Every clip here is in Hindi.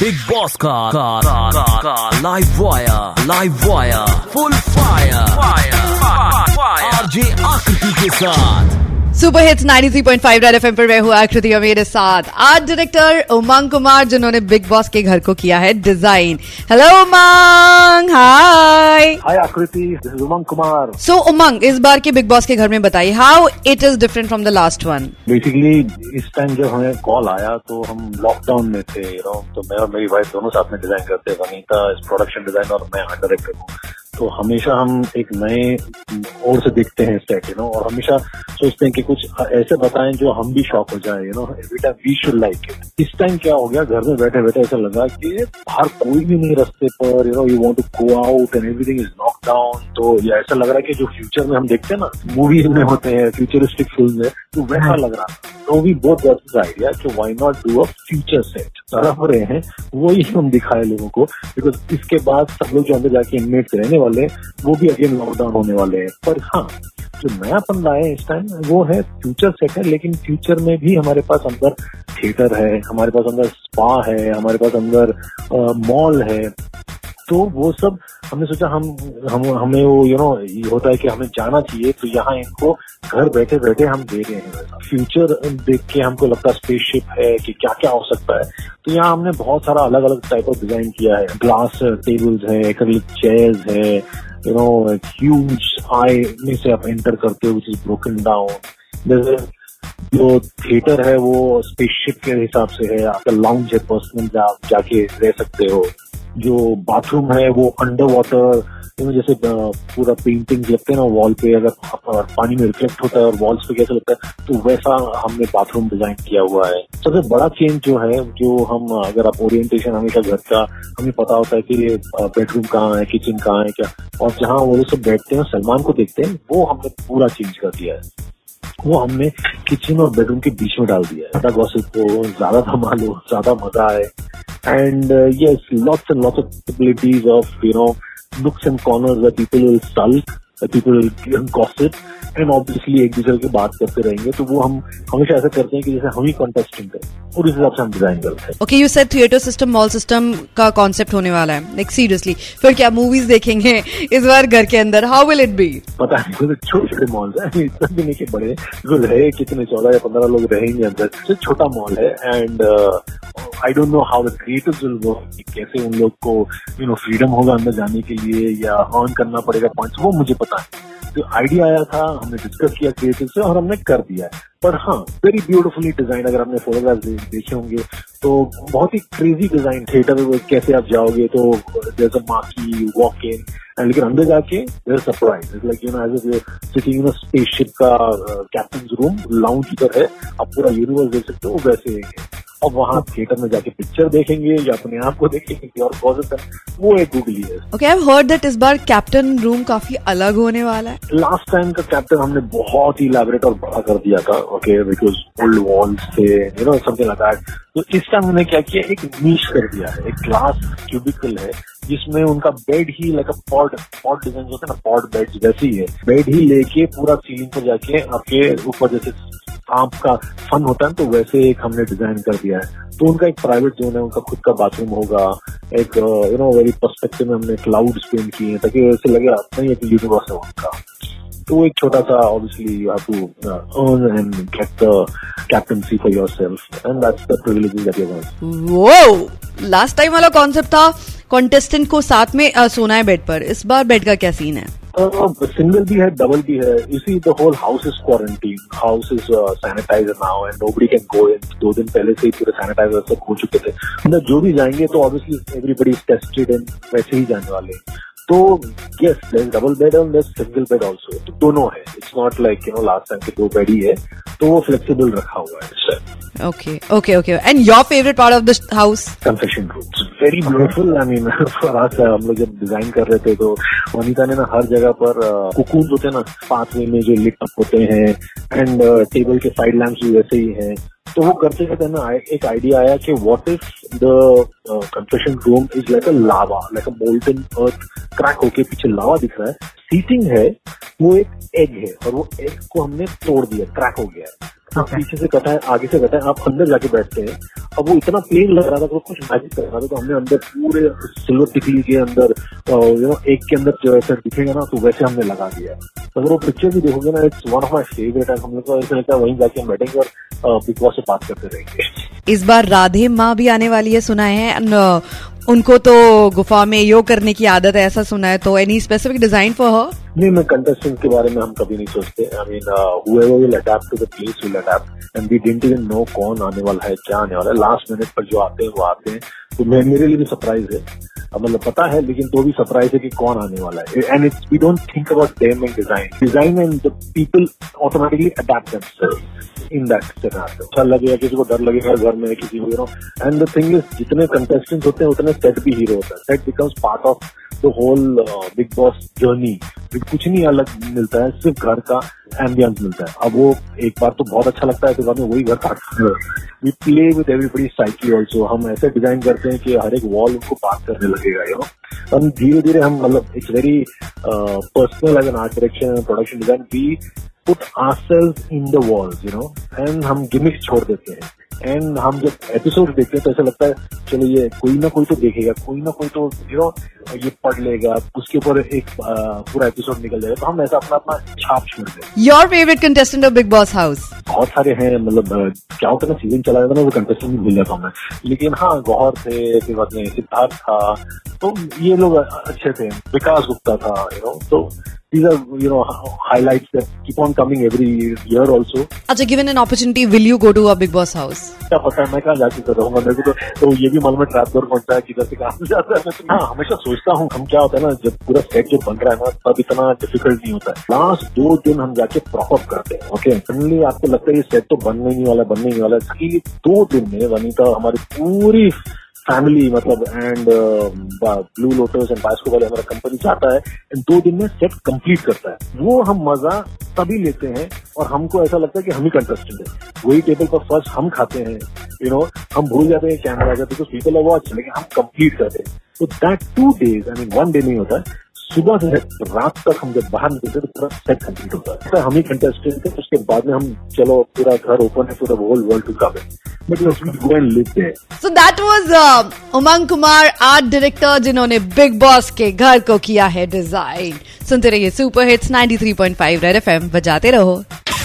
बिग बॉस का का का का, का live wire live wire full fire RJ Aakriti के साथ सुपर हिट्स 93.5 रेड एफएम पर मैं हूँ आकृति और मेरे साथ। आर्ट डायरेक्टर उमंग कुमार जिन्होंने बिग बॉस के घर को किया है डिज़ाइन हेलो उमंग! हाय हाय आकृति। उमंग कुमार। सो so, उमंग इस बार के बिग बॉस के घर में बताइए how it is different from the last one basically इस टाइम जब हमें कॉल आया तो हम लॉकडाउन में थे तो मैं और मेरी वाइफ दोनों साथ में डिज़ाइन करते वनीता इस प्रोडक्शन डिज़ाइन और मैं आर्ट डायरेक्टर हूँ। तो हमेशा हम एक नए ओर से देखते हैं सेट यू नो और हमेशा सोचते हैं कि कुछ ऐसे बताएँ जो हम भी शॉक हो जाए यू नो बेटा वी शुड लाइक इट इस टाइम क्या हो गया? घर में बैठे बैठे ऐसा लगा कि बाहर कोई भी नहीं रस्ते पर you know you want to go out and everything is lockdown तो या ऐसा लग रहा है कि जो फ्यूचर में हम देखते हैं ना मूवीज़ में होते हैं फ्यूचरिस्टिक फ़िल्म में तो वैसा लग रहा है। तो बोथ गॉट दिस आइडिया कि why not do a future set तरफ़ रहे हैं वही हम दिखाए लोगों को। बिकॉज़ इसके बाद सब लोग जो अंदर जाके इनमेट रहने वाले हैं वो भी अगेन लॉकडाउन होने वाले हैं। पर हाँ जो नयापन लाए हैं इस टाइम वो है फ्यूचर सेट है लेकिन फ्यूचर में भी हमारे पास अंदर थिएटर है हमारे पास अंदर स्पा है हमारे पास अंदर मॉल है। तो वो सब हमने सोचा हम हम हमें वो यू नो ये होता है कि हमें जाना चाहिए तो यहाँ इनको घर बैठे बैठे हम दे रहे हैं। फ्यूचर देख के हमको लगता है स्पेसशिप है कि क्या क्या हो सकता है। तो यहाँ हमने बहुत सारा अलग अलग टाइप ऑफ़ डिज़ाइन किया है। ग्लास टेबल्स है एक्रिलिक चेयर्स है यू नो ह्यूज आई में से आप एंटर करते हो विच इज़ ब्रोकन डाउन जो थिएटर है वो स्पेसशिप के हिसाब से है। आपका लाउंज है पर्सनल जा, जाके रह सकते हो। जो बाथरूम है वो अंडर वाटर जैसे पूरा पेंटिंग लगते हैं ना वॉल पे, अगर पानी में रिफ्लेक्ट होता है और वॉल्स पे कैसे लगता है तो वैसा हमने बाथरूम डिज़ाइन किया हुआ है। सबसे बड़ा चेंज जो है, जो हम, अगर आप ओरिएंटेशन हमेशा घर का, हमें पता होता है कि बेडरूम कहाँ है किचन कहाँ है, क्या। और जहाँ वो सब बैठते हैं, सलमान को देखते हैं, वो हमने पूरा चेंज कर दिया है। वो हमने किचन और बेडरूम के बीच में डाल दिया है। ज़्यादा गॉसिप को ज़्यादा धमाल हो, ज़्यादा मज़ा आए। And uh, yes, lots and lots of possibilities of you know nooks and corners where people will sulk, where people will gossip, and obviously एक दूसरे की बात करते रहेंगे तो वो हम हमेशा ऐसा करते हैं कि जैसे हम ही कॉन्टेस्टेंट है और इस हिसाब से हम डिज़ाइन करते हैं। Okay you said theatre system mall system का कॉन्सेप्ट होने वाला है। लाइक सीरियसली फिर क्या मूवीज़ देखेंगे इस बार घर के अंदर? हाउ विल इट बी पता नहीं छोटे छोटे मॉल है इतना भी नहीं के बड़े रहे कितने चौदह या पंद्रह लोग रहेंगे अंदर। छोटा मॉल है and I don't know how the creators will work कैसे उन लोग को यू नो फ्रीडम होगा अंदर जाने के लिए या अर्न करना पड़ेगा पॉइंट्स वो मुझे पता है। जो आइडिया आया था, हमने डिस्कस किया क्रिएटिव से और हमने कर दिया है। पर हाँ वेरी ब्यूटिफुली डिज़ाइन अगर आपने फोटोग्राफ देखे होंगे तो बहुत ही क्रेजी डिज़ाइन थिएटर में कैसे आप जाओगे तो अ माकी वॉक इन एंड लेकिन अंदर जाके surprise like you know as a sitting in spaceship का कैप्टन रूम लाउंज है, आप पूरा यूनिवर्स देख सकते हो, वैसे अब वहाँ थिएटर में जाके पिक्चर देखेंगे या अपने आप को देखेंगे और पॉजिटिव वो एक गूगली है ओके आई हर्ड दैट इस बार कैप्टन रूम काफ़ी अलग होने वाला है। लास्ट टाइम का कैप्टन हमने बहुत ही इलेबरेट और बड़ा कर दिया था ओके बिकॉज़ ओल्ड वॉल्स थे you know something like that तो इस टाइम हमने क्या किया एक नीच कर दिया है एक ग्लास क्यूबिकल है जिसमें उनका bed he like a pod pod design होता है ना पॉड बेड वैसे ही है। बेड ही लेके पूरा सीलिंग पर जाके आपके ऊपर जैसे सांप का फन होता है तो वैसे एक हमने डिज़ाइन कर दिया है। तो उनका एक प्राइवेट जोन है उनका खुद का बाथरूम होगा। एक यू नो वेरी परस्पेक्टिव में हमने क्लाउड स्पेंड किए हैं ताकि ऐसे लगे आता ही एक यूनिवर्स है उनका। तो एक छोटा सा obviously you have to earn and get the captaincy for yourself and that's the privilege that you want वो लास्ट टाइम वाला कॉन्सेप्ट था कॉन्टेस्टेंट को साथ में uh, सोना है बेड पर। इस बार बेड का क्या सीन है? सिंगल भी है डबल भी है. You see the whole house is quarantine house is sanitiser now and nobody can go in दो दिन पहले से ही पूरे सैनिटाइजर सब हो चुके थे. मतलब जो भी जाएँगे तो obviously everybody is tested and वैसे ही जाने वाले तो यस देर डबल बेड और देर सिंगल बेड ऑल्सो तो दोनों है it's not like you know last time के दो बेड ही है तो वो फ्लेक्सिबल रखा हुआ है Okay, okay, okay. And your favorite part of the house? Confession rooms. Very beautiful. I mean, for us, हम लोग जब डिज़ाइन कर रहे थे तो वनीता ने ना हर जगह पर कुकून होते हैं ना पाथवे में जो लिट अप होते हैं एंड टेबल के साइड लैम्प्स भी वैसे ही हैं तो वो करते करते ना एक आइडिया आया कि what is the confession room is like a lava like a molten earth crack होके पीछे लावा दिख रहा है। सीटिंग है, वो एक एग है, और वो एग को हमने तोड़ दिया क्रैक हो गया। है आप पीछे से कटा है आगे से कटा है आप अंदर जाके बैठते हैं। अब वो इतना प्लेन लग रहा था तो कुछ मैजिक कर रहा था तो हमने अंदर पूरे सिल्वर टिकली के अंदर यू नो एक के अंदर जो ऐसा दिखेगा ना तो वैसे हमने लगा दिया। तो अगर वो पिक्चर भी देखोगे ना it's one of my favourite है हम लोग को ऐसा लगता है वहीं जाके हम बैठेंगे और बिग बॉस से बात करते रहेंगे। इस बार राधे माँ भी आने वाली है सुना है। उनको तो गुफा में योग करने की आदत है, ऐसा सुना है तो एनी स्पेसिफिक डिज़ाइन फॉर हर नहीं, मैं कंटेस्टेंट के बारे में हम कभी नहीं सोचते। I mean to the place will and we know कौन आने वाला है, क्या आने वाला है। लास्ट मिनट पर जो आते हैं, वो आते हैं। तो मैं, मेरे लिए भी सरप्राइज़ है। मतलब पता है, लेकिन तो भी सरप्राइज़ है कि कौन आने वाला है। And it's we don't think about them and design design and the people automatically adapt in that scenario अच्छा लगेगा, किसी को डर लगेगा घर में, किसी को एंड द थिंग इज़ जितने कंटेस्टेंट्स होते हैं, उतने सेट भी हीरो होता है। Set becomes part of the whole Bigg Boss journey कुछ नहीं अलग मिलता है, सिर्फ़ घर का एम्बियंस मिलता है। अब वो एक बार तो बहुत अच्छा लगता है, फिर बाद में वही घर काटते हैं। We play with everybody cycle also हम ऐसे डिज़ाइन करते हैं कि हर एक वॉल उनको बात करने लगेगा यू नो हम धीरे धीरे हम मतलब it's very personal as an art direction production design we put ourselves in the walls you know and हम गिमिक्स छोड़ देते हैं। एंड हम जब एपिसोड देखते हैं तो ऐसा लगता है चलो ये कोई ना कोई तो देखेगा कोई ना कोई तो यू नो ये पढ़ लेगा उसके ऊपर एक पूरा एपिसोड निकल जाएगा। तो हम ऐसा अपना अपना छाप छोड़ दें your favourite contestant of Bigg Boss house बहुत सारे हैं मतलब क्या होता है ना सीज़न चला जाता ना वो कंटेस्टेंट भी भूल जाता हूँ मैं। लेकिन हाँ गौहर थे फिर बाद में सिद्धार्थ था तो ये लोग अच्छे थे। विकास गुप्ता था यू नो तो these are you know highlights that keep on coming every year also अच्छा given an opportunity will you go to a big boss house? क्या पता है मैं कहाँ जाके कर रहूँगा मेरे को तो, तो ये भी मालूम है ट्रैप डोर कौन सा है किधर से कहाँ जाता है। मैं हाँ हमेशा सोचता हूँ हम क्या होता है ना जब पूरा सेट जो बन रहा है ना तब इतना डिफ़िकल्ट नहीं होता है। लास्ट दो दिन हम जाके प्रॉप करते हैं ओके सडनली आपको लगता है ये सेट तो बनने नहीं वाला बनने नहीं वाला है। दो दिन में वनीता हमारी पूरी फैमिली मतलब and Blue Lotus and Basco वाले हमारा कंपनी चाहता है दो दिन में सेट कंप्लीट करता है। वो हम मज़ा तभी लेते हैं, और हमको ऐसा लगता है कि हम ही कंटेस्टेंट है। वही टेबल पर फ़र्स्ट हम खाते हैं यू नो हम भूल जाते हैं कैमरा जाते बिकॉज़ पीपल आर वॉच लेकिन हम कंप्लीट करते हैं। तो that two days I mean one day नहीं होता है सुबह से रात तक हम जब बाहर निकलते तो पूरा सेट कंप्लीट होता है तो हम ही कंटेस्टेंट थे उसके बाद में हम चलो पूरा घर ओपन है the whole world to come but we go and live there so that was Umang Kumar art director जिन्होंने बिग बॉस के घर को किया है डिज़ाइन सुनते रहिए सुपर हिट्स 93.5 रेड एफएम बजाते रहो।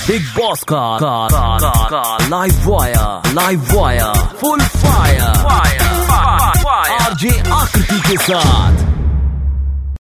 बिग बॉस का, का, का, का, का live wire live wire full fire RJ Aakriti के साथ।